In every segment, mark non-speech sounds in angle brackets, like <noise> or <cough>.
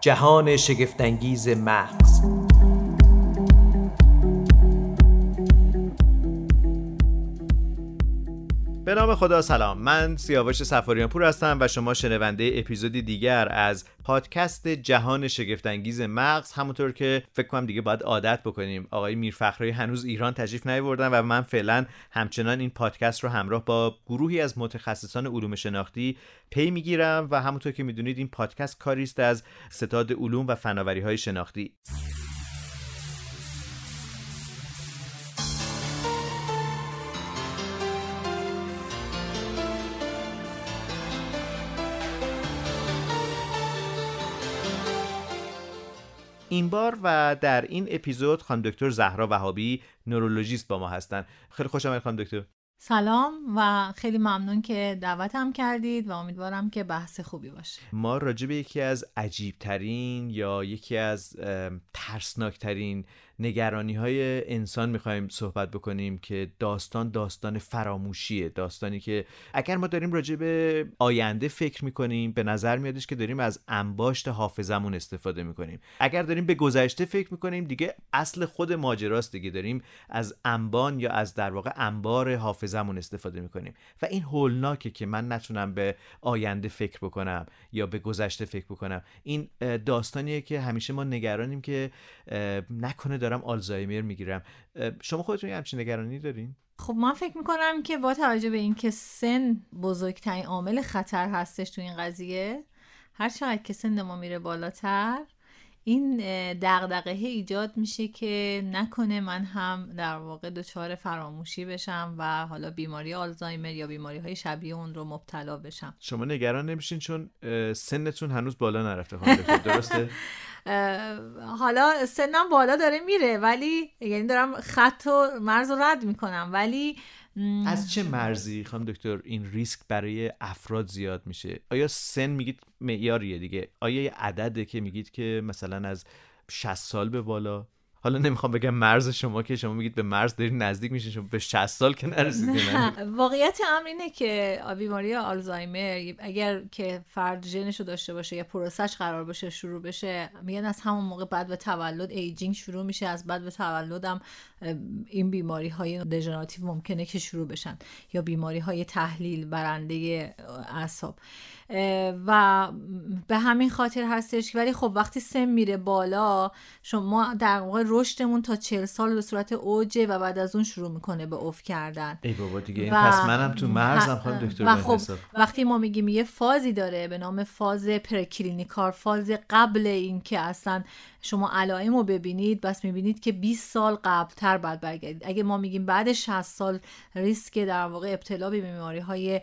جهان شگفتانگیز مغز نام خدا سلام. من سیاوش سفاریان پور هستم و شما شنونده اپیزودی دیگر از پادکست جهان شگفتانگیز مغز. همونطور که فکر کنم دیگه باید عادت بکنیم. آقای میرفخرایی هنوز ایران تشریف نیاوردن و من فعلا همچنان این پادکست رو همراه با گروهی از متخصصان علوم شناختی پی می‌گیرم و همونطور که می‌دونید این پادکست کاری است از ستاد علوم و فناوری های شناختی. این بار و در این اپیزود خانم دکتر زهرا وهابی نورولوژیست با ما هستن. خیلی خوش آمدید خانم دکتر. سلام و خیلی ممنون که دعوتم کردید و امیدوارم که بحث خوبی باشه. ما راجع به یکی از عجیبترین یا یکی از ترسناکترین نگرانی های انسان می‌خوایم صحبت بکنیم که داستان داستان فراموشیه. داستانی که اگر ما داریم راجع به آینده فکر می‌کنیم به نظر میادش که داریم از انباشت حافظمون استفاده می‌کنیم. اگر داریم به گذشته فکر می‌کنیم دیگه اصل خود ماجراست دیگه. داریم از انبان یا از در واقع انبار حافظمون استفاده می‌کنیم. و این هولناکه که من نتونم به آینده فکر بکنم یا به گذشته فکر بکنم. این داستانیه که همیشه ما نگرانیم که نکنه دارم آلزایمر می‌گیرم. شما خودتون همچین نگرانی دارین؟ خب من فکر می‌کنم که با توجه به اینکه سن بزرگترین عامل خطر هستش تو این قضیه هر چقدر که سن ما میره بالاتر این دغدغه ایجاد میشه که نکنه من هم در واقع دچار فراموشی بشم و حالا بیماری آلزایمر یا بیماری های شبیه اون رو مبتلا بشم. شما نگران نمیشین چون سنتون هنوز بالا نرفته <laughs> درسته؟ حالا سنم بالا داره میره ولی یعنی دارم خط و مرز رو رد می‌کنم. ولی از چه مرزی خانم دکتر این ریسک برای افراد زیاد میشه؟ آیا سن میگید معیاریه دیگه؟ آیا یه عدده که میگید که مثلا از 60 سال به بالا؟ حالا نمی‌خوام بگم مرز شما که شما میگید به مرز دارید نزدیک میشین شما به 60 سال که نرسیدین. واقعیت امر اینه که بیماری آلزایمر اگر که فرد ژنشو داشته باشه یا process ش قرار باشه شروع بشه میگن از همون موقع بدو تولد aging شروع میشه از بدو تولدم این بیماری های دژنراتیو ممکنه که شروع بشن یا بیماری های تحلیل برنده اعصاب. و به همین خاطر هستش ولی خب وقتی سن میره بالا شما در واقع رشدمون تا چل سال به صورت اوجه و بعد از اون شروع می‌کنه به افت کردن. ای بابا دیگه این پس منم تو مرزم خانم دکتر و خب وقتی ما میگیم یه فازی داره به نام فاز پرکلینیکار فاز قبل اینکه اصلا شما علائم رو ببینید بس می‌بینید که 20 سال قبلتر بعد برگردید. اگه ما میگیم بعد 60 سال ریسک در واقع ابتلا به بیماری های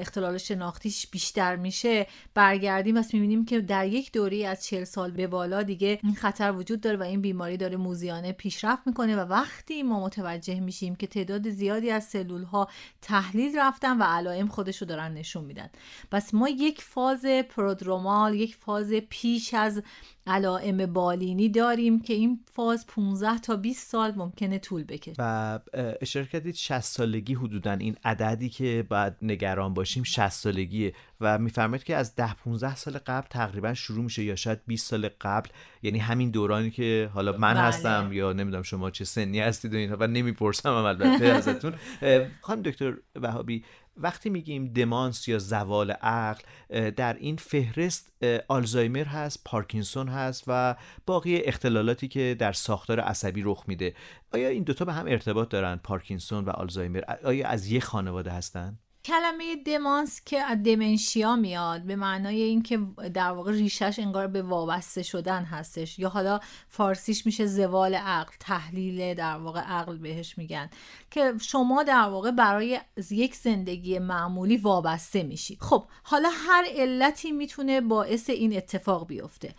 اختلال شناختیش بیشتر میشه برگردیم. بس می‌بینیم که در یک دوره از 40 سال به بالا دیگه این خطر وجود داره و این بیماری داره موزیانه پیشرفت می‌کنه و وقتی ما متوجه میشیم که تعداد زیادی از سلول ها تحلیل رفتن و علائم خودشو دارن نشون میدن. پس ما یک فاز پرودرومال یک فاز پیش از علائم بالینی داریم که این فاز 15 تا 20 سال ممکنه طول بکشه و اشاره کردید 60 سالگی حدودا این عددی که باید نگران باشیم 60 سالگیه و میفرمایید که از 10 15 سال قبل تقریبا شروع میشه یا شاید 20 سال قبل یعنی همین دورانی که حالا من بله. هستم یا نمی‌دونم شما چه سنی هستید و اینها و نمی‌پرسم البته ازتون خانم دکتر وهابی وقتی میگیم دمانس یا زوال عقل در این فهرست آلزایمر هست پارکینسون هست و باقی اختلالاتی که در ساختار عصبی رخ میده. آیا این دوتا به هم ارتباط دارن پارکینسون و آلزایمر؟ آیا از یک خانواده هستن؟ کلمه دمانس که از دمنشیا میاد به معنای اینکه در واقع ریشش انگار به وابسته شدن هستش. یا حالا فارسیش میشه زوال عقل تحلیل در واقع عقل بهش میگن که شما در واقع برای یک زندگی معمولی وابسته میشید. خب حالا هر علتی می‌تونه باعث این اتفاق بیفته.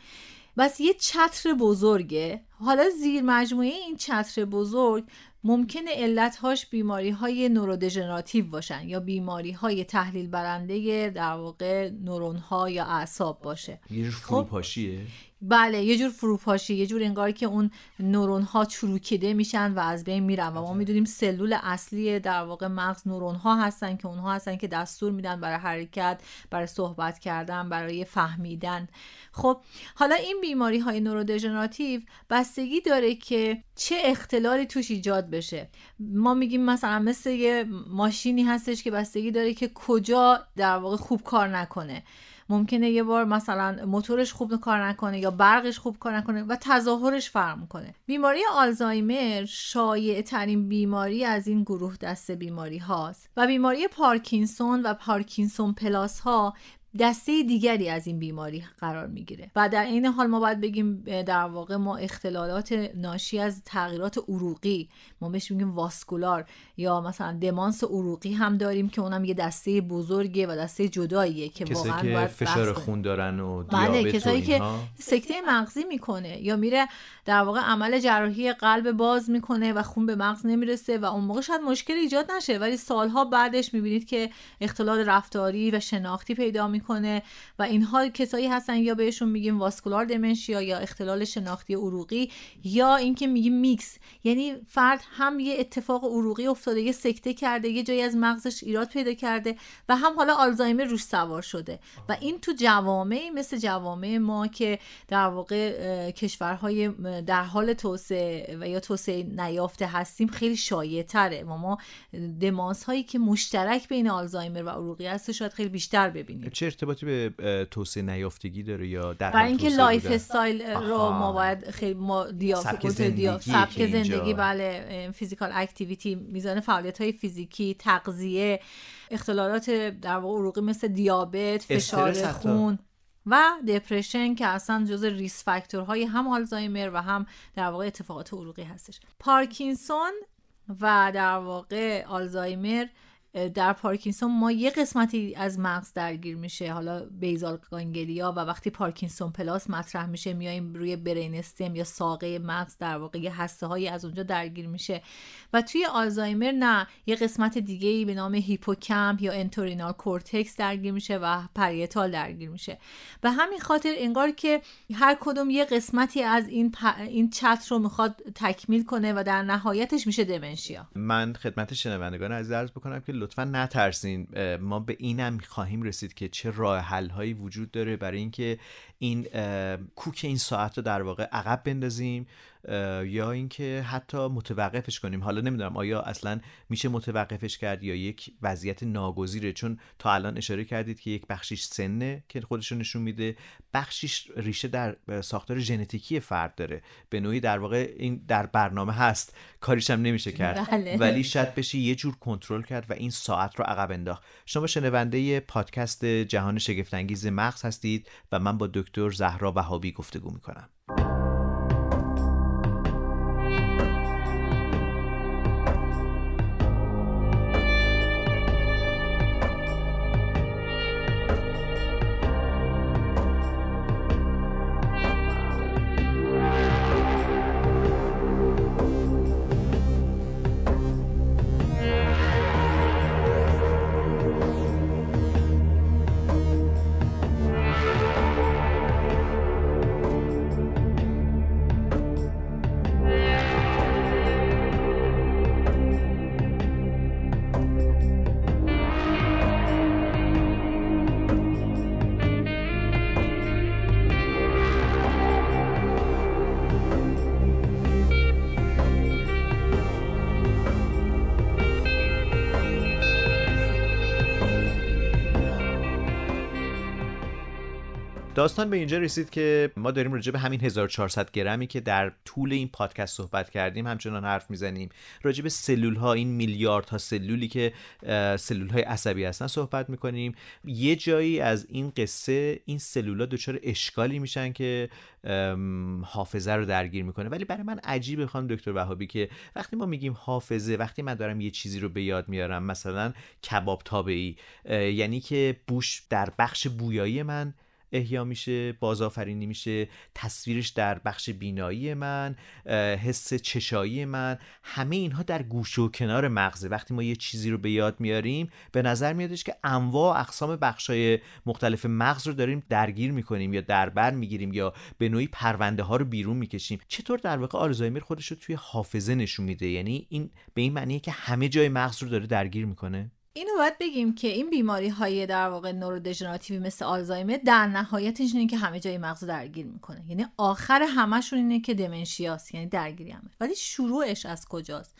بس یه چتر بزرگه حالا زیر مجموعه این چتر بزرگ ممکنه علتهاش بیماری های نورودژنراتیو باشن یا بیماری های تحلیل برنده در واقع نورون ها یا اعصاب باشه. یه جور فروپاشیه. بله یه جور فروپاشی یه جور انگار که اون نورون ها چروکیده میشن و از بین میرن و ما می‌دونیم سلول اصلی در واقع مغز نورون ها هستن که اونها هستن که دستور میدن برای حرکت برای صحبت کردن برای فهمیدن. خب حالا این بیماری های نورودژنراتیو بستگی داره که چه اختلالی توش ایجاد بشه. ما میگیم مثلا مثل یه ماشینی هستش که بستگی داره که کجا در واقع خوب کار نکنه. ممکنه یه بار مثلا موتورش خوب کار نکنه یا برقش خوب کار نکنه و تظاهرش فرق می‌کنه بیماری آلزایمر شایع ترین بیماری از این گروه دسته بیماری هاست و بیماری پارکینسون و پارکینسون plus ها دسته دیگری از این بیماری قرار می‌گیره. و در این حال ما باید بگیم در واقع ما اختلالات ناشی از تغییرات عروقی ما بهش میگیم واسکولار یا مثلا دمانس عروقی هم داریم که اونم یه دسته بزرگه و دسته جداییه که واقعا که فشار خون دارن و بله کسایی که سکته مغزی می‌کنه یا میره در واقع عمل جراحی قلب باز می‌کنه و خون به مغز نمی‌رسه و اون موقع شاید مشکل ایجاد نشه. ولی سالها بعدش می‌بینید که اختلال رفتاری و شناختی پیدا می‌کنه و اینها کسایی هستن یا بهشون میگیم واسکولار دمنشیا یا اختلال شناختی عروقی یا اینکه میگیم میکس. یعنی فرد هم یه اتفاق عروقی افتاده یه سکته کرده یه جایی از مغزش ایراد پیدا کرده و هم حالا آلزایمر روش سوار شده. و این تو جوامعی مثل جوامع ما که در واقع کشورهای در حال توسعه و یا توسعه نیافته هستیم خیلی شایع تره و ما دمانس هایی که مشترک بین آلزایمر و عروقی هست شاید خیلی بیشتر ببینیم. چه ارتباطی به توسعه نیافتگی داره یا در برای اینکه lifestyle رو ما باید خیلی ما سبک زندگی, سبک زندگی بله physical activity میزان فعالیت های فیزیکی تغذیه اختلالات در واقع عروقی مثل دیابت فشار خون و depression که اصلا جز risk factor های هم آلزایمر و هم در واقع اتفاقات عروقی هستش. پارکینسون و در واقع آلزایمر در پارکینسون ما یه قسمتی از مغز درگیر میشه حالا basal ganglia و وقتی پارکینسون plus مطرح میشه میایم روی brain stem یا ساقه مغز در واقع هسته هایی از اونجا درگیر میشه. و توی آلزایمر نه یه قسمت دیگه ای به نام هیپوکامپ یا entorhinal cortex درگیر میشه و parietal درگیر میشه. به همین خاطر انگار که هر کدوم یه قسمتی از این این چت رو می‌خواد تکمیل کنه و در نهایتش میشه دمنشیا. من خدمت شنوندگان عزیز عرض بکنم که لطفا نترسین. ما به اینم خواهیم رسید که چه راه حل هایی وجود داره برای اینکه این کوک این ساعت رو در واقع عقب بندازیم یا اینکه حتی متوقفش کنیم. حالا نمی‌دونم آیا اصلا میشه متوقفش کرد یا یک وضعیت ناگزیره. چون تا الان اشاره کردید که یک بخشیش سنه که خودش نشون میده. بخشیش ریشه در ساختار ژنتیکی فرد داره. به نوعی در واقع این در برنامه هست. کاریش هم نمیشه کرد. <laughs> بله. ولی شاید بشه یه جور کنترل کرد و این ساعت رو عقب انداخت. شما شنونده پادکست جهان شگفتانگیز مغز هستید و من با دکتر زهرا وهابی گفتگو می‌کنم. داستان به اینجا رسید که ما داریم راجع به همین 1400 گرمی که در طول این پادکست صحبت کردیم همچنان حرف می‌زنیم. راجع به سلول ها این میلیارد ها سلولی که سلول های عصبی هستن صحبت می‌کنیم. یه جایی از این قصه این سلول ها دچار اشکالی میشن که حافظه رو درگیر می‌کنه. ولی برای من عجیبه خانم دکتر وهابی که وقتی ما میگیم حافظه وقتی من دارم یه چیزی رو به یاد میارم مثلا کباب تابعی یعنی که بوش در بخش بویایی من احیا میشه بازآفرینی میشه تصویرش در بخش بینایی من حس چشایی من همه اینها در گوشه و کنار مغزه. وقتی ما یه چیزی رو به یاد میاریم به نظر میادش که انواع اقسام بخشای مختلف مغز رو داریم درگیر می‌کنیم یا دربر می‌گیریم یا به نوعی پرونده ها رو بیرون می‌کشیم. چطور در واقع آلزایمر خودش رو توی حافظه نشون میده؟ یعنی این به این معنیه که همه جای مغز رو داره درگیر می‌کنه؟ اینو باید بگیم که این بیماری های در واقع نورودژنراتیوی مثل آلزایمر در نهایتش اینه که همه جای مغز درگیر می‌کنه. یعنی آخر همشون اینه که دمنشیاست یعنی درگیری همه. ولی شروعش از کجاست؟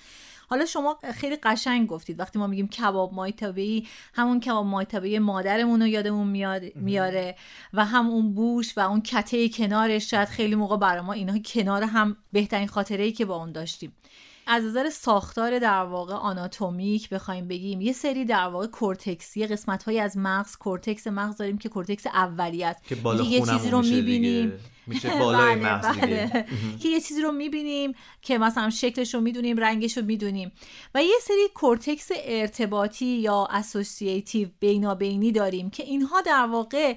حالا شما خیلی قشنگ گفتید. وقتی ما میگیم کباب مای طبیعی همون کباب مای طبیعی مادرمون رو یادمون میاره و هم اون بوش و اون کته کنارش شاید خیلی موقع برای ما اینها کنار هم بهترین خاطره ای که با اون داشتیم. از نظر ساختار در واقع آناتومیک بخوایم بگیم یه سری در واقع cortexی قسمت های از مغز کورتکس مغز داریم که کورتکس اولیه است. که بالا یه چیزی رو می‌بینیم. میشه <laughs> بالای بله، مغز بله. که یه چیزی رو می‌بینیم که مثلا شکلش رو می‌دونیم رنگش رو می‌دونیم. و یه سری کورتکس ارتباطی یا associative بینابینی داریم که اینها در واقع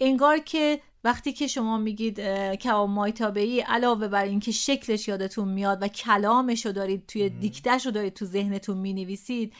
انگار که وقتی که شما میگید کباب مای تابعی علاوه بر اینکه شکلش یادتون میاد و کلامش رو دارید توی دیکتش رو دارید تو ذهنتون می‌نویسید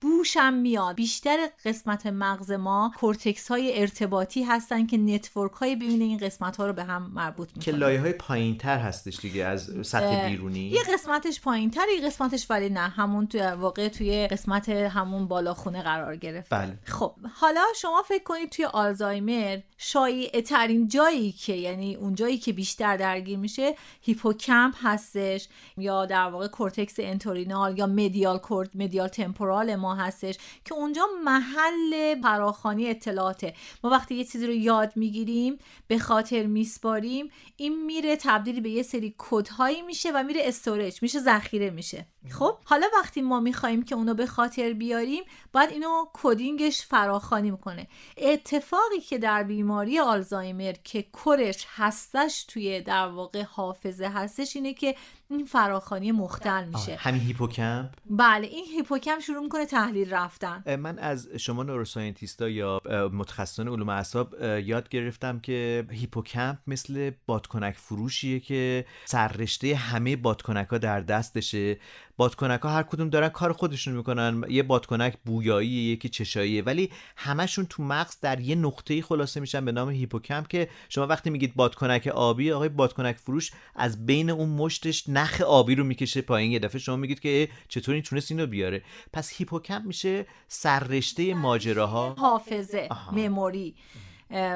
بوشم میاد. بیشتر قسمت مغز ما کورتکس های ارتباطی هستن که نتورک های بین این قسمت ها رو به هم مربوط می‌کنن که لایه های پایین تر هستش دیگه از سطح بیرونی. یه قسمتش پایین تر یه قسمتش ولی نه. همون توی واقع توی قسمت همون بالاخونه قرار گرفت. بله. خب حالا شما فکر کنید توی آلزایمر شایع ترین جایی که یعنی اون جایی که بیشتر درگیر میشه هیپوکمپ هستش یا در واقع cortex entorhinal یا medial cort medial temporal ما هستش که اونجا محل فراخوانی اطلاعاته. ما وقتی یه چیزی رو یاد می‌گیریم به خاطر میسپاریم این میره تبدیل به یه سری کدهایی میشه و میره storage میشه ذخیره میشه. خب حالا وقتی ما می‌خوایم که اونو به خاطر بیاریم باید اینو coding ش فراخوانی می‌کنه. اتفاقی که در بیماری آلزایمر که core ش هستش توی در واقع حافظه هستش اینه که این فراخوانی مختل میشه. همین هیپوکمپ؟ بله این هیپوکمپ شروع می‌کنه تحلیل رفتن. من از شما neuroscientist ا یا متخصصان علوم اعصاب یاد گرفتم که هیپوکمپ مثل بادکنک فروشیه که سررشته همه بادکنک ها در دستشه. بادکنک ها هر کدوم دارن کار خودشون می‌کنن. یه بادکنک بویایی یکی چشاییه ولی همشون تو مغز در یه نقطه خلاصه میشن به نام هیپوکمپ که شما وقتی میگید بادکنک آبی آقای بادکنک فروش از بین اون مشتش نخ آبی رو می‌کشه پایین. یه دفعه شما میگید که چطور این تونست اینو بیاره؟ پس هیپوکمپ میشه سررشته ماجراها. حافظه memory.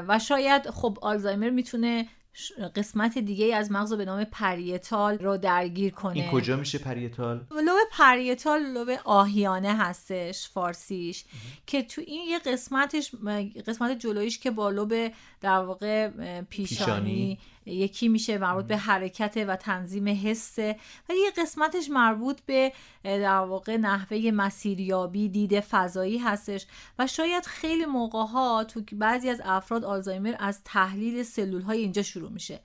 و شاید خب آلزایمر می‌تونه قسمت دیگه از مغز به نام parietal رو درگیر کنه. این کجا میشه parietal؟ لوب parietal لوب آهیانه هستش فارسیش که تو این یه قسمتش قسمت جلویش که با لوب در واقع پیشانی, یکی میشه مربوط به حرکت و تنظیم حسه و یه قسمتش مربوط به در واقع نحوه مسیریابی دید فضایی هستش. و شاید خیلی موقع ها تو بعضی از افراد آلزایمر از تحلیل سلول های اینجا شروع میشه.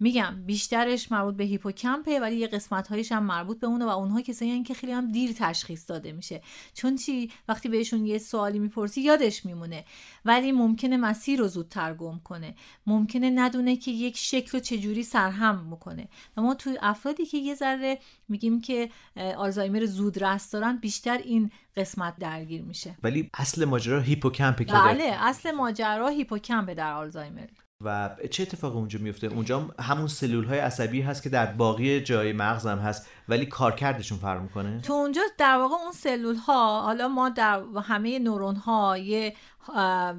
میگم بیشترش مربوط به هیپوکمپه ولی یه قسمت هایش هم مربوط به اونه و اونها کسایی که خیلی هم دیر تشخیص داده میشه. چون چی؟ وقتی بهشون یه سوالی می‌پرسی یادش میمونه. ولی ممکنه مسیر رو زودتر گم کنه. ممکنه ندونه که یک شکل رو چجوری سرهم می‌کنه و ما توی افرادی که یه ذره میگیم که آلزایمر زودرس دارن بیشتر این قسمت درگیر میشه. ولی اصل ماجرا هیپوکمپه که بله اصل ماجرا هیپوکمپه در آلزایمر. و چه اتفاقی اونجا میفته؟ اونجا همون سلول های عصبی هست که در باقی جای مغزم هست. ولی کارکردشون فرق می‌کنه؟ تو اونجا در واقع اون سلول ها حالا ما در همه نورون ها یه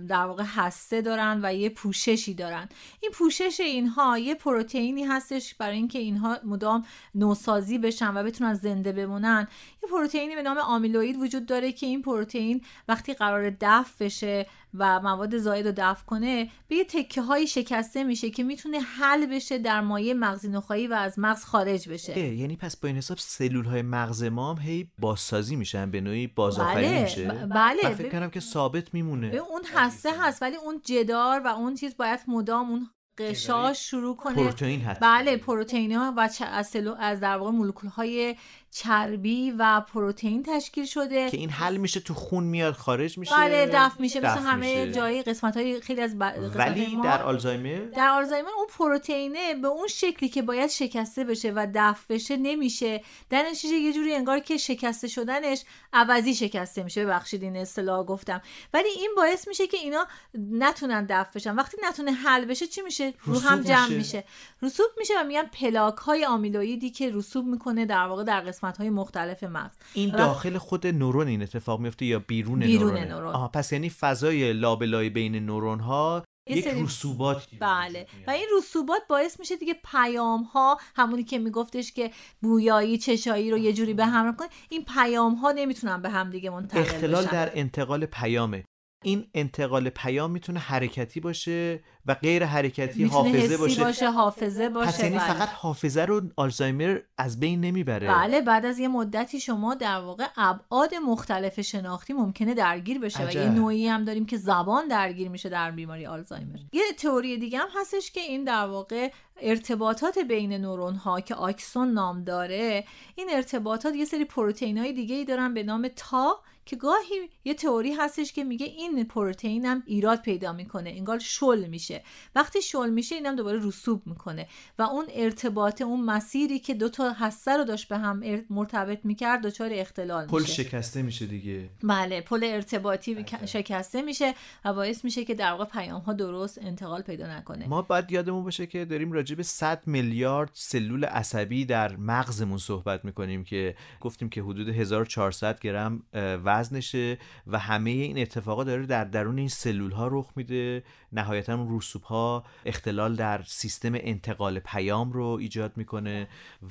در واقع هسته دارن و یه پوششی دارن. این پوشش اینها یه پروتئینی هستش برای اینکه اینها مدام نوسازی بشن و بتونن زنده بمونن. یه پروتئینی به نام آمیلوید وجود داره که این پروتئین وقتی قرار دفع بشه و مواد زاید رو دفع کنه به یه تکه هایی شکسته میشه که می‌تونه حل بشه در مایه مغزی نخایی و از مغز خارج بشه. یعنی پس با این حساب سلول های مغز ما هم هی بازسازی میشن به نوعی بازآفرینی بله، میشه. بله. من فکر کنم که ثابت میمونه. اون هسته هست ولی اون جدار و اون چیز باید مدام اون قشاش شروع کنه. پروتئین هست. بله پروتئین ها و از, از در واقع مولکول های چربی و پروتئین تشکیل شده. که این حل میشه تو خون میاد خارج میشه. بله دفع میشه. مثل همه. جایی قسمت های خیلی از ب... ولی ما در آلزایمر؟ در آلزایمر اون پروتئینه به اون شکلی که باید شکسته بشه و دفع بشه نمیشه. در نتیجه یه جوری انگار که شکسته شدنش عوضی شکسته میشه. ببخشید این اصطلاح گفتم. ولی این باعث میشه که اینا نتونن دفع بشن. وقتی نتونه حل بشه چی میشه؟ رو هم جمع میشه. میشه. رسوب میشه و میگن پلاک های آمیلویدی که رسوب می‌کنه در واقع در قسمت های مختلف مغز این داخل خود نورون این اتفاق میفته یا بیرون, بیرون؟ نورون. آها پس یعنی فضای لابلای بین نورون ها یک سری- به بله و. این رسوبات باعث میشه دیگه پیام ها همونی که میگفتش که بویایی چشایی رو یه جوری به هم کنه این پیام ها نمی‌تونن به هم دیگه منتقل اختلال بشن در انتقال پیامه این انتقال پیام می‌تونه حرکتی باشه و غیر حرکتی حافظه باشه. باشه حافظه باشه پس یعنی بله. فقط حافظه رو آلزایمر از بین نمی‌بره بله بعد از یه مدتی شما در واقع ابعاد مختلف شناختی ممکنه درگیر بشه و عجب. یه نوعی هم داریم که زبان درگیر میشه در بیماری آلزایمر یه تئوری دیگه هم هستش که این در واقع ارتباطات بین نورون ها که آکسون نام داره این ارتباطات یه سری پروتئین های دیگه ای دارن به نام تا که گاهی یه تئوری هستش که میگه این پروتئین هم ایراد پیدا می‌کنه انگار شل میشه. وقتی شل میشه اینم دوباره رسوب می‌کنه و اون ارتباط اون مسیری که دو تا هسته رو داشت به هم مرتبط می‌کرد دچار اختلال پل میشه. شکسته میشه دیگه. بله پل ارتباطی بک- شکسته میشه و باعث میشه که در واقع پیام ها درست انتقال پیدا نکنه. ما باید یادمون باشه که داریم راجع به 100 میلیارد سلول عصبی در مغزمون صحبت می‌کنیم که گفتیم که حدود 1400 گرم اه، وزنشه و همه این اتفاقا داره در درون این سلول ها رخ میده. نهایتا اون رسوب ها اختلال در سیستم انتقال پیام رو ایجاد می‌کنه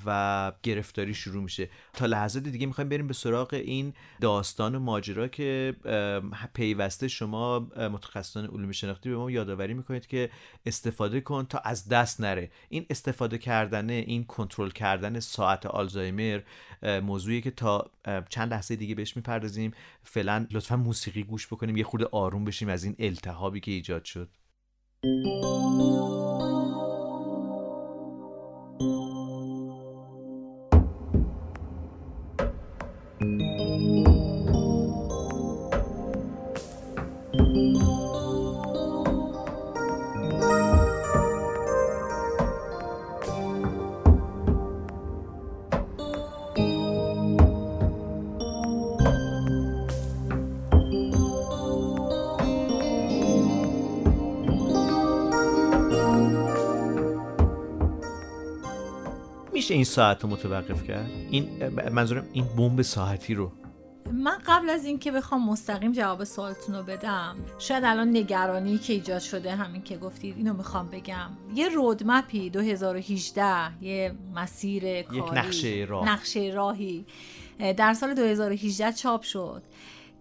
و گرفتاری شروع میشه. تا لحظات دیگه می‌خوایم بریم به سراغ این داستان و ماجرا که پیوسته شما متخصصان علوم شناختی به ما یادآوری می‌کنید که استفاده کن تا از دست نره. این استفاده کردن این کنترل کردن ساعت آلزایمر موضوعی که تا چند لحظه دیگه بهش می‌پردازیم. فعلا لطفا موسیقی گوش بکنیم یه خورده آروم بشیم از این التهابی که ایجاد شد. ساعت رو متوقف کرد؟ این منظورم این بمب ساعتی رو. من قبل از اینکه بخوام مستقیم جواب سوالتون رو بدم شاید الان نگرانی که ایجاد شده همین که گفتید اینو می‌خوام بگم. یه رودمپی 2018 یه مسیر کاری نقشه راه. نقشه راهی اه، در سال 2018 چاپ شد.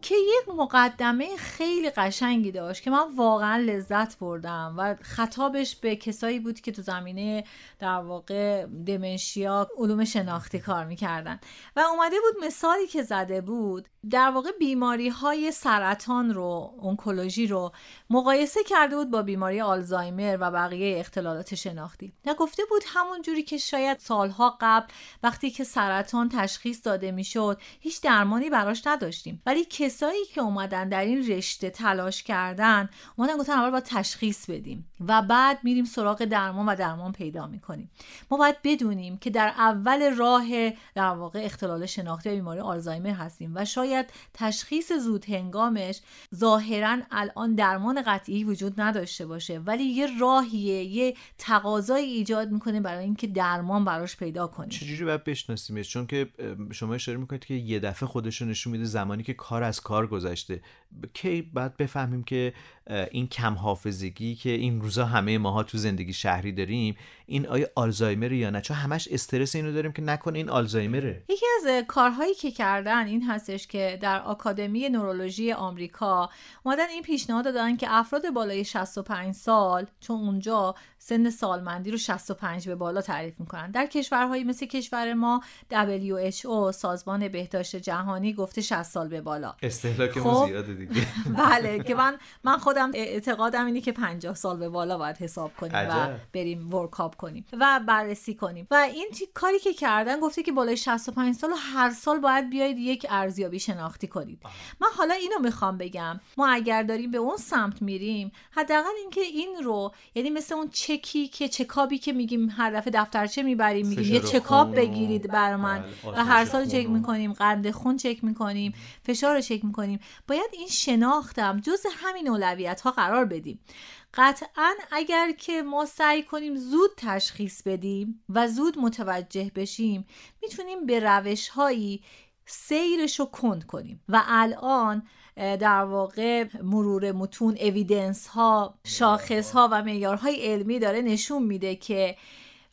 که یک مقدمه خیلی قشنگی داشت که من واقعا لذت بردم و خطابش به کسایی بود که تو زمینه در واقع دمنشیا علوم شناختی کار می‌کردن. و اومده بود مثالی که زده بود در واقع بیماری های سرطان رو اونکولوژی رو مقایسه کرده بود با بیماری آلزایمر و بقیه اختلالات شناختی. و گفته بود همون جوری که شاید سالها قبل وقتی که سرطان تشخیص داده می‌شد هیچ درمانی براش نداشتیم. ولی کسایی که اومدن در این رشته تلاش کردن اومدن گفتن اول باید تشخیص بدیم و بعد میریم سراغ درمان و درمان پیدا می‌کنیم. ما باید بدونیم که در اول راه در واقع اختلال شناختی بیماری آلزایمر هستیم و شاید تشخیص زود هنگامش ظاهرا الان درمان قطعی وجود نداشته باشه ولی یه راهیه یه تقاضایی ایجاد می‌کنه برای اینکه درمان براش پیدا کنیم. چجوری باید بشناسیمش؟ چون که شما اشاره می‌کنید که یه دفعه خودش نشون میده زمانی که کار کار گذشته. کی باید بفهمیم که این کم حافظگی که این روزا همه ماها تو زندگی شهری داریم این آیا آلزایمر یا نه؟ چون همش استرس اینو داریم که نکنه این آلزایمره. یکی از کارهایی که کردن این هستش که در آکادمی نورولوژی آمریکا اومدن این پیشنهاد دادن که افراد بالای 65 سال چون اونجا سن سالمندی رو 65 به بالا تعریف می‌کنن. در کشورهایی مثل کشور ما WHO سازمان بهداشت جهانی گفته 60 سال به بالا. استهلاکمون خب. زیاده دیگه. <laughs> بله که من من خودم اعتقادم اینه که 50 سال به بالا باید حساب کنیم و بریم ورکاپ کنیم و بررسی کنیم. و این کاری که کردن گفته که بالای 65 سال هر سال باید بیاید یک ارزیابی شناختی کنید. من حالا اینو می‌خوام بگم. ما اگر داریم به اون سمت میریم حداقل اینکه این رو یعنی مثل اون چکی که چکابی که میگیم هر دفعه دفترچه می‌بریم میگیم یه چکاب بگیرید بر من بله، و هر سال چک می‌کنیم قند خون چک می‌کنیم فشار رو چک می‌کنیم. باید این شناختم جز همین اولویت ها قرار بدیم. قطعا اگر که ما سعی کنیم زود تشخیص بدیم و زود متوجه بشیم می‌تونیم به روش هایی سیرش رو کند کنیم. و الان در واقع مرور متون اویدنس ها شاخص ها و معیارهای علمی داره نشون میده که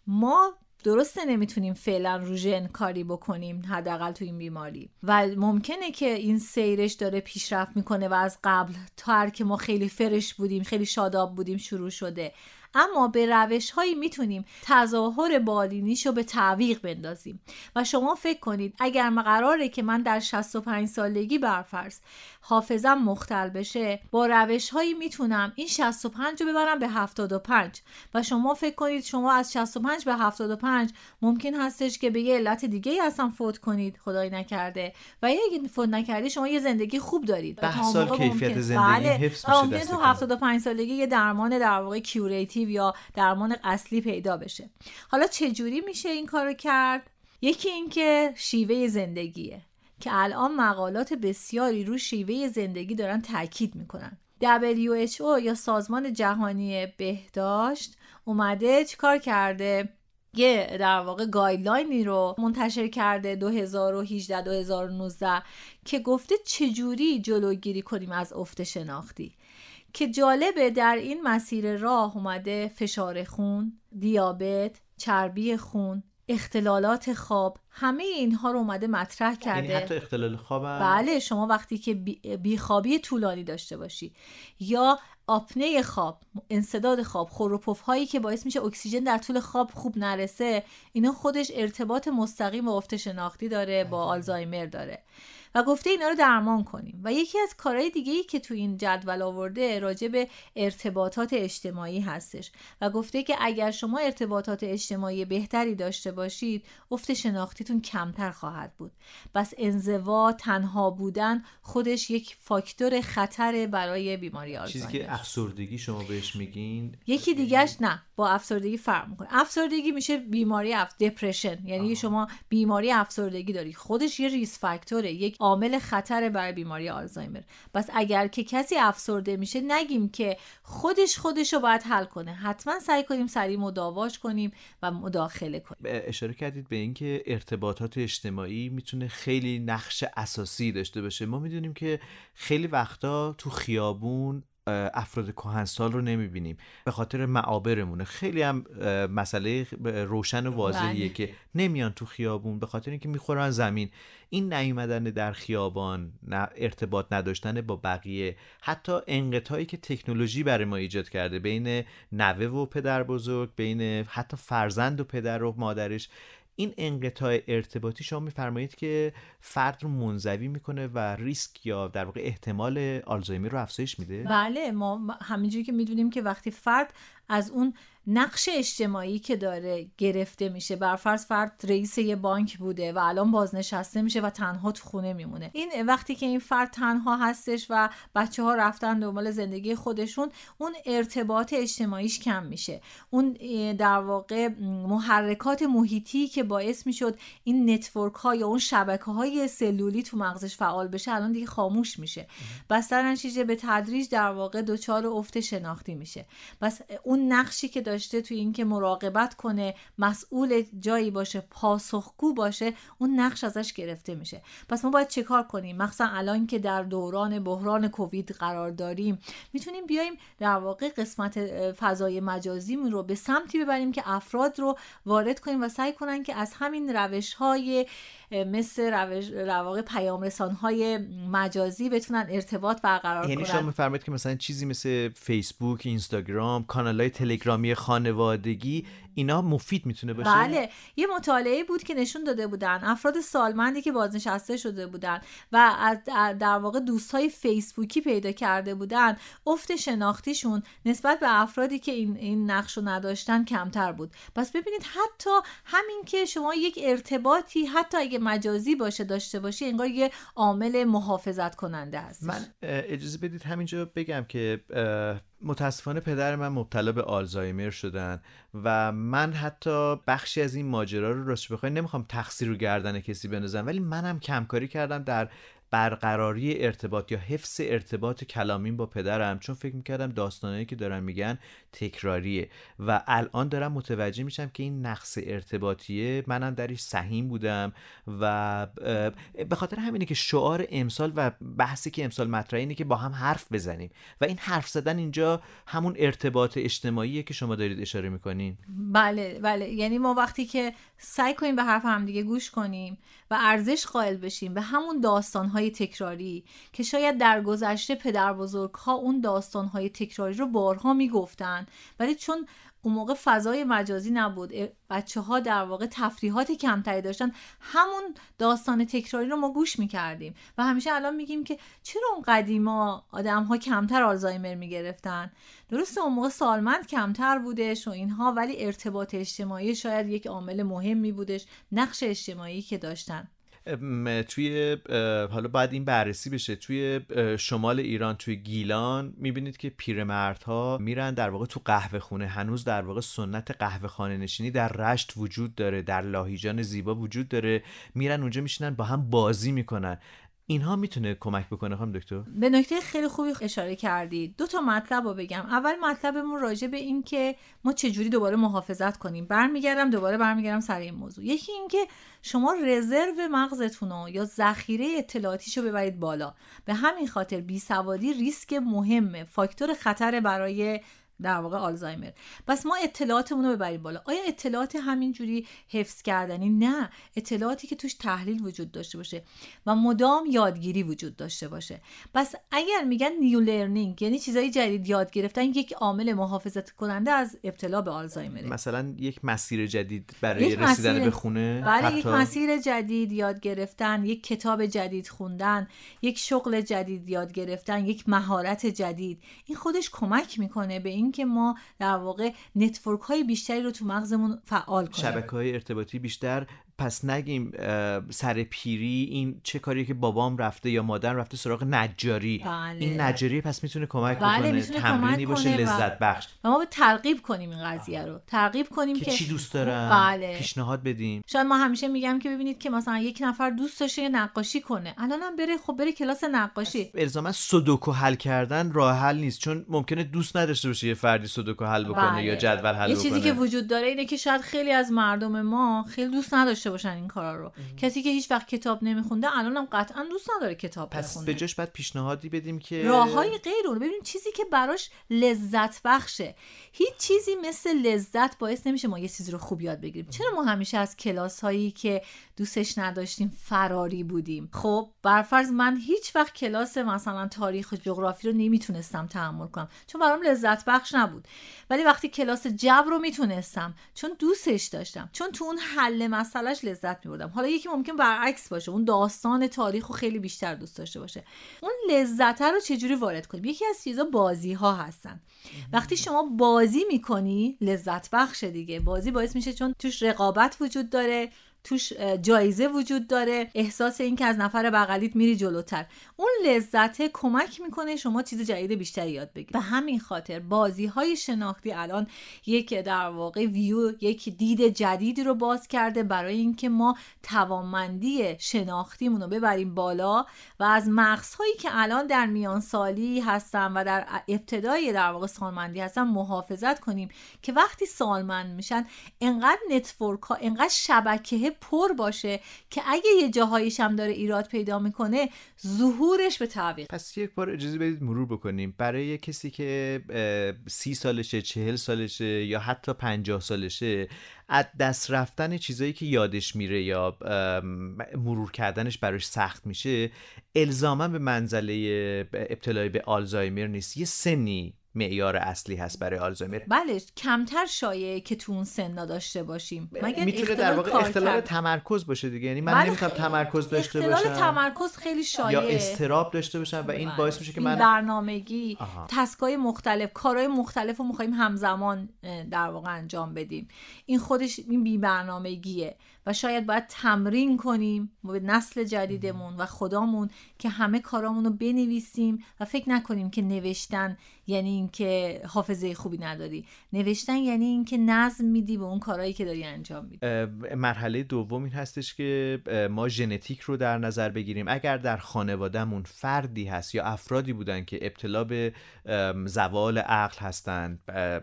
ما درسته نمی‌تونیم فعلا رو ژن کاری بکنیم حداقل تو این بیماری. و ممکنه که این سیرش داره پیشرفت می‌کنه و از قبل تا که ما خیلی فرش بودیم خیلی شاداب بودیم شروع شده. اما به روش هایی می‌تونیم تظاهر بالینیش رو به تعویق بندازیم. و شما فکر کنید اگر ما قراره که من در 65 سالگی برفرض حافظم مختل بشه با روش هایی می‌تونم این 65 رو ببرم به 75 و شما فکر کنید شما از 65 به 75 ممکن هستش که به یه علت دیگه ای اصلا فوت کنید. خدای نکرده. و اگه فوت نکردی شما یه زندگی خوب دارید. سال کیفیت زندگی بله. حفظ میشه تو 75 سالگی یه درمان در واقع curative یا درمان اصلی پیدا بشه. حالا چه جوری میشه این کارو کرد؟ یکی اینکه شیوه زندگیه که الان مقالات بسیاری رو شیوه زندگی دارن تاکید می‌کنن. WHO یا سازمان جهانی بهداشت اومده چیکار کرده؟ یه در واقع guideline ی رو منتشر کرده 2018 2019 که گفته چجوری جلوگیری کنیم از افت شناختی. که جالبه در این مسیر راه اومده فشار خون، دیابت، چربی خون، اختلالات خواب همه اینها رو اومده مطرح یعنی کرده. یعنی حتی اختلال خواب بله شما وقتی که بیخوابی طولانی داشته باشی. یا آپنه خواب انصداد خواب خروپف هایی که باعث میشه اکسیژن در طول خواب خوب نرسه اینا خودش ارتباط مستقیم با افت شناختی داره با آلزایمر داره. و گفته اینا رو درمان کنیم. و یکی از کارهای دیگه ای که تو این جدول آورده راجع به ارتباطات اجتماعی هستش. و گفته که اگر شما ارتباطات اجتماعی بهتری داشته باشید افت شناختیتون کمتر خواهد بود. بس انزوا تنها بودن خودش یک فاکتور خطر برای بیماری آلزایمر چیزی که افسردگی شما بهش میگین؟ یکی دیگهش نه. با افسردگی فرق می‌کنه. افسردگی میشه بیماری اف... دپرشن یعنی شما بیماری افسردگی داری. خودش یه ریس فاکتوره یک عامل خطر برای بیماری آلزایمر. پس اگر که کسی افسرده میشه نگیم که خودش خودش رو باید حل کنه. حتما سعی کنیم سریع مداواش کنیم و مداخله کنیم. اشاره کردید به اینکه ارتباطات اجتماعی می‌تونه خیلی نقش اساسی داشته باشه. ما می‌دونیم که خیلی وقتا تو خیابون افراد کهنسال رو نمی‌بینیم. به خاطر معابرمونه. خیلی هم مسئله روشن و واضحیه بله. که نمیان تو خیابون. به خاطر اینکه می‌خورن زمین. این نیومدن در خیابان ارتباط نداشتن با بقیه. حتی انقطاعی که تکنولوژی برای ما ایجاد کرده. بین نوه و پدر بزرگ بین حتی فرزند و پدر و مادرش. این انقطاع ارتباطی شما میفرمایید که فرد رو منزوی می‌کنه و ریسک یا در واقع احتمال آلزایمر رو افزایش میده؟ بله ما همینجوری که می‌دونیم که وقتی فرد از اون نقش اجتماعی که داره گرفته میشه. برفرض فرد رئیس یه بانک بوده و الان بازنشسته میشه و تنها تو خونه میمونه. این وقتی که این فرد تنها هستش و بچه ها رفتن دنبال زندگی خودشون اون ارتباط اجتماعیش کم میشه. اون در واقع محرکات محیطی که باعث می‌شد این network ها یا اون شبکه های سلولی تو مغزش فعال بشه الان دیگه خاموش میشه. پس در به تدریج در واقع دچار افت شناختی میشه. پس اون نقشی که داشته توی اینکه مراقبت کنه مسئول جایی باشه پاسخگو باشه اون نقش ازش گرفته میشه. پس ما باید چه کار کنیم؟ مخصوصا الان که در دوران بحران کووید قرار داریم می‌تونیم بیایم در واقع قسمت فضای مجازی رو به سمتی ببریم که افراد رو وارد کنیم و سعی کنن که از همین روش های مثل روش رواق پیام رسان های مجازی بتونن ارتباط برقرار یعنی کنن. یعنی شما میفرمایید که مثلا چیزی مثل فیسبوک اینستاگرام کانال کانال تلگرامی خانوادگی اینا مفید می‌تونه باشه؟ بله. یه مطالعه بود که نشون داده بودن. افراد سالمندی که بازنشسته شده بودن و در واقع دوستای فیسبوکی پیدا کرده بودن افت شناختیشون نسبت به افرادی که این این نقش رو نداشتن کمتر بود. پس ببینید حتی همین که شما یک ارتباطی حتی اگه مجازی باشه داشته باشی انگار یه عامل محافظت کننده هست من اجازه بدید همینجا بگم که متاسفانه پدر من مبتلا به آلزایمر شدن و من حتی بخشی از این ماجرا رو راستش بخوای نمی‌خوام تقصیر رو گردن کسی بندازم ولی منم کمکاری کردم در برقراری ارتباط یا حفظ ارتباط کلامین با پدرم چون فکر می‌کردم داستانهایی که دارن میگن تکراریه. و الان دارم متوجه میشم که این نقص ارتباطیه. منم درش سهیم بودم و به خاطر همینه که شعار امسال و بحثی که امسال مطرحه اینه که با هم حرف بزنیم. و این حرف زدن اینجا همون ارتباط اجتماعیه که شما دارید اشاره می‌کنین. بله بله. یعنی ما وقتی که سعی کنیم به حرف همدیگه گوش کنیم و ارزش قائل بشیم به همون داستانهای تکراری که شاید در گذشته پدر بزرگ ها اون داستانهای تکراری رو بارها می‌گفتن ولی چون اون موقع فضای مجازی نبود بچه ها در واقع تفریحات کمتری داشتن همون داستان تکراری رو ما گوش می‌کردیم و همیشه الان میگیم که چرا اون قدیما آدم ها کمتر آلزایمر می‌گرفتن؟ درسته اون موقع سالمند کمتر بودش و اینها ولی ارتباط اجتماعی شاید یک عامل مهمی بودش نقش اجتماعی که داشتن. توی حالا باید این بررسی بشه. توی شمال ایران توی گیلان می‌بینید که پیرمردها میرن در واقع تو قهوه خونه. هنوز در واقع سنت قهوه خانه نشینی در رشت وجود داره در لاهیجان زیبا وجود داره. میرن اونجا میشینن با هم بازی می‌کنن. اینها می‌تونه کمک بکنه خانم دکتر؟ به نکته خیلی خوبی اشاره کردید دو تا مطلب رو بگم. اول مطلبمون راجع به این که ما چجوری دوباره محافظت کنیم. برمیگردم دوباره برمیگردم سر این موضوع. یکی اینکه شما reserve مغزتون رو یا ذخیره اطلاعاتیشو ببرید بالا. به همین خاطر بی سوادی ریسک مهمه. فاکتور خطر برای در واقع آلزایمر. پس ما اطلاعاتمون رو ببریم بالا. آیا اطلاعات همینجوری حفظ کردنی؟ نه. اطلاعاتی که توش تحلیل وجود داشته باشه و مدام یادگیری وجود داشته باشه. پس اگر میگن new learning یعنی چیزای جدید یاد گرفتن یک عامل محافظت کننده از ابتلا به آلزایمر مثلا یک مسیر جدید برای رسیدن به خونه بله یک مسیر جدید یاد گرفتن یک کتاب جدید خوندن یک شغل جدید یاد گرفتن یک مهارت جدید. این خودش کمک می‌کنه به این اینکه ما در واقع نتورک های بیشتری رو تو مغزمون فعال کنیم. شبکه های ارتباطی بیشتر پس نگیم سر پیری این چه کاری که بابام رفته یا مادر رفته سراغ نجاری. بله. این نجاری پس می‌تونه کمک بله بکنه می‌تونه تمرینی باشه لذت بخش. و ما به ترغیب کنیم این قضیه رو. ترغیب کنیم که, چی دوست دارم؟ بله. پیشنهاد بدیم. شاید ما همیشه میگم که ببینید که مثلا یک نفر دوست داشته نقاشی کنه. الانم بره خب بره کلاس نقاشی. الزاما سودوکو حل کردن راه حل نیست چون ممکنه دوست نداشته باشه یه فردی سودوکو حل بکنه بله. یا جدول حل یه چیزی که وجود داره اینه که شاید خیلی از مردم ما خیلی دوست نداشته باشن این کارا رو. کسی که هیچ وقت کتاب نمیخونده الانم قطعا دوست نداره کتاب پس بخونه. به جاش بعد پیشنهادی بدیم که راههای غیر اون ببینیم چیزی که براش لذت بخشه. هیچ چیزی مثل لذت باعث نمیشه ما یه چیزی رو خوب یاد بگیریم. چرا ما همیشه از کلاس هایی که دوستش نداشتیم فراری بودیم؟ خب برفرض من هیچ وقت کلاس مثلا تاریخ و جغرافی رو نمی‌تونستم تحمل کنم. چون برام لذت بخش نبود. ولی وقتی کلاس جبر رو می‌تونستم چون دوستش داشتم چون تو اون حل مسئلهش لذت میبردم. حالا یکی ممکن برعکس باشه اون داستان تاریخ رو خیلی بیشتر دوست داشته باشه. اون لذت رو چجوری وارد کنیم؟ یکی از چیزا بازی ها هستن. وقتی شما بازی می‌کنی لذت بخش دیگه. بازی باعث میشه چون توش رقابت وجود داره. توش جایزه وجود داره. احساس این که از نفر بغلیت میری جلوتر. اون لذت کمک می‌کنه شما چیز جدید بیشتری یاد بگیرید به همین خاطر بازی های شناختی الان یک در واقع ویو یک دید جدیدی رو باز کرده برای اینکه ما توانمندی شناختیمون رو ببریم بالا و از مغزهایی که الان در میان سالی هستن و در ابتدای در واقع سالمندی هستن محافظت کنیم که وقتی سالمند میشن انقدر network ها انقدر شبکه پر باشه که اگه یه جاهایش هم داره ایراد پیدا می‌کنه ظهورش به تعویق. پس یک بار اجازه بدید مرور بکنیم. برای کسی که سی سالشه چهل سالشه یا حتی پنجاه سالشه از دست رفتن چیزایی که یادش میره یا مرور کردنش براش سخت میشه الزاما به منزله ابتلای به آلزایمر نیست. یه سنی معیار اصلی هست برای آلزایمر. بله کمتر شایعه که تو اون سنا داشته باشیم. مگر می‌تونه در واقع اختلال تمرکز باشه دیگه. یعنی من بله نمی‌تونم تمرکز داشته باشم. اختلال تمرکز خیلی شایعه. یا استراب داشته باشم و این بله. باعث میشه که من برنامگی تسکای مختلف کارهای مختلف رو می‌خوایم همزمان در واقع انجام بدیم. این خودش این بی برنامگیه و شاید باید تمرین کنیم به نسل جدیدمون و خدامون که همه کارامون رو بنویسیم و فکر نکنیم که نوشتن یعنی اینکه حافظه خوبی نداری. نوشتن یعنی اینکه نظم میدی به اون کارهایی که داری انجام میدی. مرحله دوم این هستش که ما ژنتیک رو در نظر بگیریم. اگر در خانوادهمون فردی هست یا افرادی بودن که ابتلا به زوال عقل هستند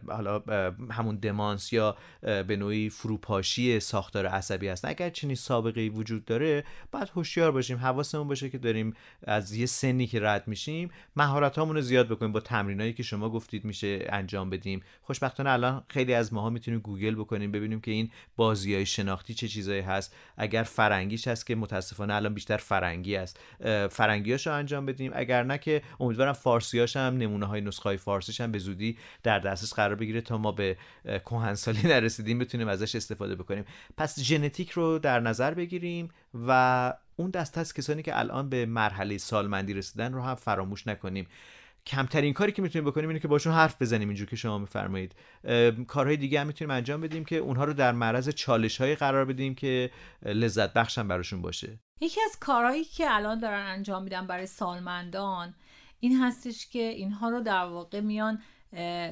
حالا همون دمانس یا به نوعی فروپاشی ساختار عصبی هستن اگر چنین سابقه وجود داره باید هوشیار باشیم حواسمون باشه که داریم از یه سنی که رد میشیم مهارت رو زیاد بکنیم. با تمرینایی که شما گفتید میشه انجام بدیم. خوشبختانه الان خیلی از ماها می‌تونیم گوگل بکنیم ببینیم که این بازی های شناختی چه چیزایی هست. اگر فرنگیش هست که متاسفانه الان بیشتر فرنگی است. فرنگیاشو انجام بدیم. اگر نه که امیدوارم فارسیاش هم نمونه های نسخه های فارسیش هم به زودی در دسترس قرار بگیره تا ما به کهنسالی <laughs> نرسیدیم بتونیم ازش استفاده بکنیم. پس ژنتیک رو در نظر بگیریم و اون دست از کسانی که الان به مرحله سالمندی رسیدن رو هم فراموش نکنیم. کمترین کاری که می‌تونیم بکنیم اینه که باشون حرف بزنیم اینجور که شما میفرمایید. کارهای دیگه هم می‌تونیم انجام بدیم که اونها رو در معرض چالش های قرار بدیم که لذت بخشم براشون باشه. یکی از کارهایی که الان دارن انجام میدن برای سالمندان این هستش که اینها رو در واقع میان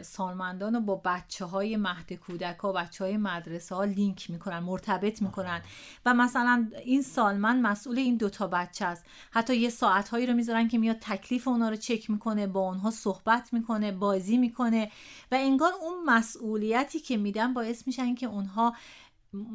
سالمندان رو با بچه های مهد کودک ها بچه های مدرسه ها لینک می‌کنن مرتبط می‌کنن. و مثلا این سالمند مسئول این دوتا بچه است. حتی یه ساعت هایی رو می‌ذارن که میاد تکلیف اونا رو چک می‌کنه با اونها صحبت می‌کنه بازی می‌کنه. و انگار اون مسئولیتی که میدن باعث میشن که اونها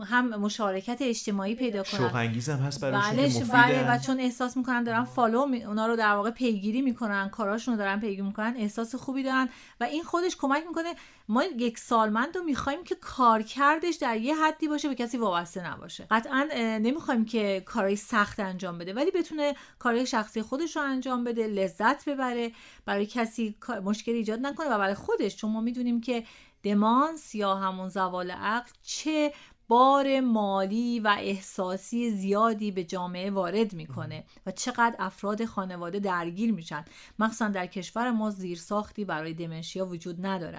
هم مشارکت اجتماعی پیدا کنن. هم هست برای بله بله و چون احساس می‌کنن دارن فالو می... اونا رو در واقع پیگیری می‌کنن کاراشون رو دارن پیگیری می‌کنن احساس خوبی دارن و این خودش کمک می‌کنه ما یک سالمند رو می‌خوایم که کارکردش در یه حدی باشه به کسی وابسته نباشه. قطعا نمی‌خوایم که کارهای سخت انجام بده ولی بتونه کارهای شخصی خودش رو انجام بده لذت ببره برای کسی مشکلی ایجاد نکنه و برای خودش. چون ما می‌دونیم که دمانس یا همون زوال عقل چه بار مالی و احساسی زیادی به جامعه وارد می‌کنه و چقدر افراد خانواده درگیر میشن. مخصوصا در کشور ما زیرساختی برای دمنشیا وجود نداره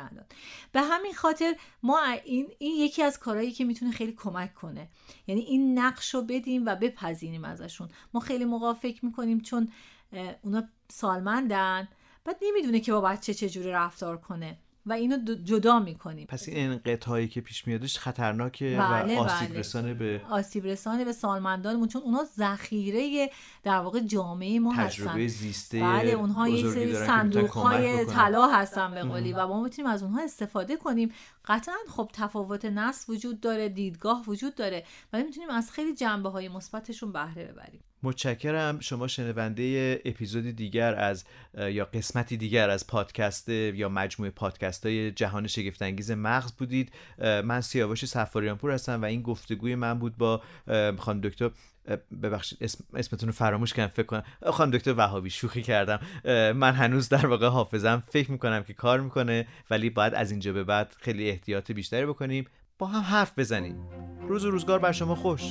به همین خاطر ما این, این یکی از کارهایی که می‌تونه خیلی کمک کنه. یعنی این نقش رو بدیم و بپذیریم ازشون. ما خیلی موقع فکر می‌کنیم چون اونا سالمندن بعد نمی‌دونه که با بچه چجوری رفتار کنه. و اینو جدا می‌کنیم. پس این انقطاعی که پیش میادش خطرناکه بله و آسیب بله. رسانه به آسیب رسانه به سالمندانمون چون اونا ذخیره در واقع جامعه ما تجربه هستن زیسته بله اونها یه سری صندوق های طلا هستن به قولی و ما می‌تونیم از اونها استفاده کنیم. قطعا خب تفاوت نسل وجود داره دیدگاه وجود داره ولی می‌تونیم از خیلی جنبه های مثبتشون بهره ببریم. متشکرم. شما شنونده اپیزودی دیگر از یا قسمتی دیگر از پادکست یا مجموعه پادکست های جهان شگفتانگیز مغز بودید. من سیاوش سفاریان پور هستم و این گفتگوی من بود با خانم دکتر ببخشید اسم اسمتون رو فراموش کردم فکر کنم خانم دکتر وهابی شوخی کردم. من هنوز در واقع حافظم. فکر می‌کنم که کار می‌کنه ولی باید از اینجا به بعد خیلی احتیاط بیشتری بکنیم. با هم حرف بزنیم. روز و روزگار بر شما خوش.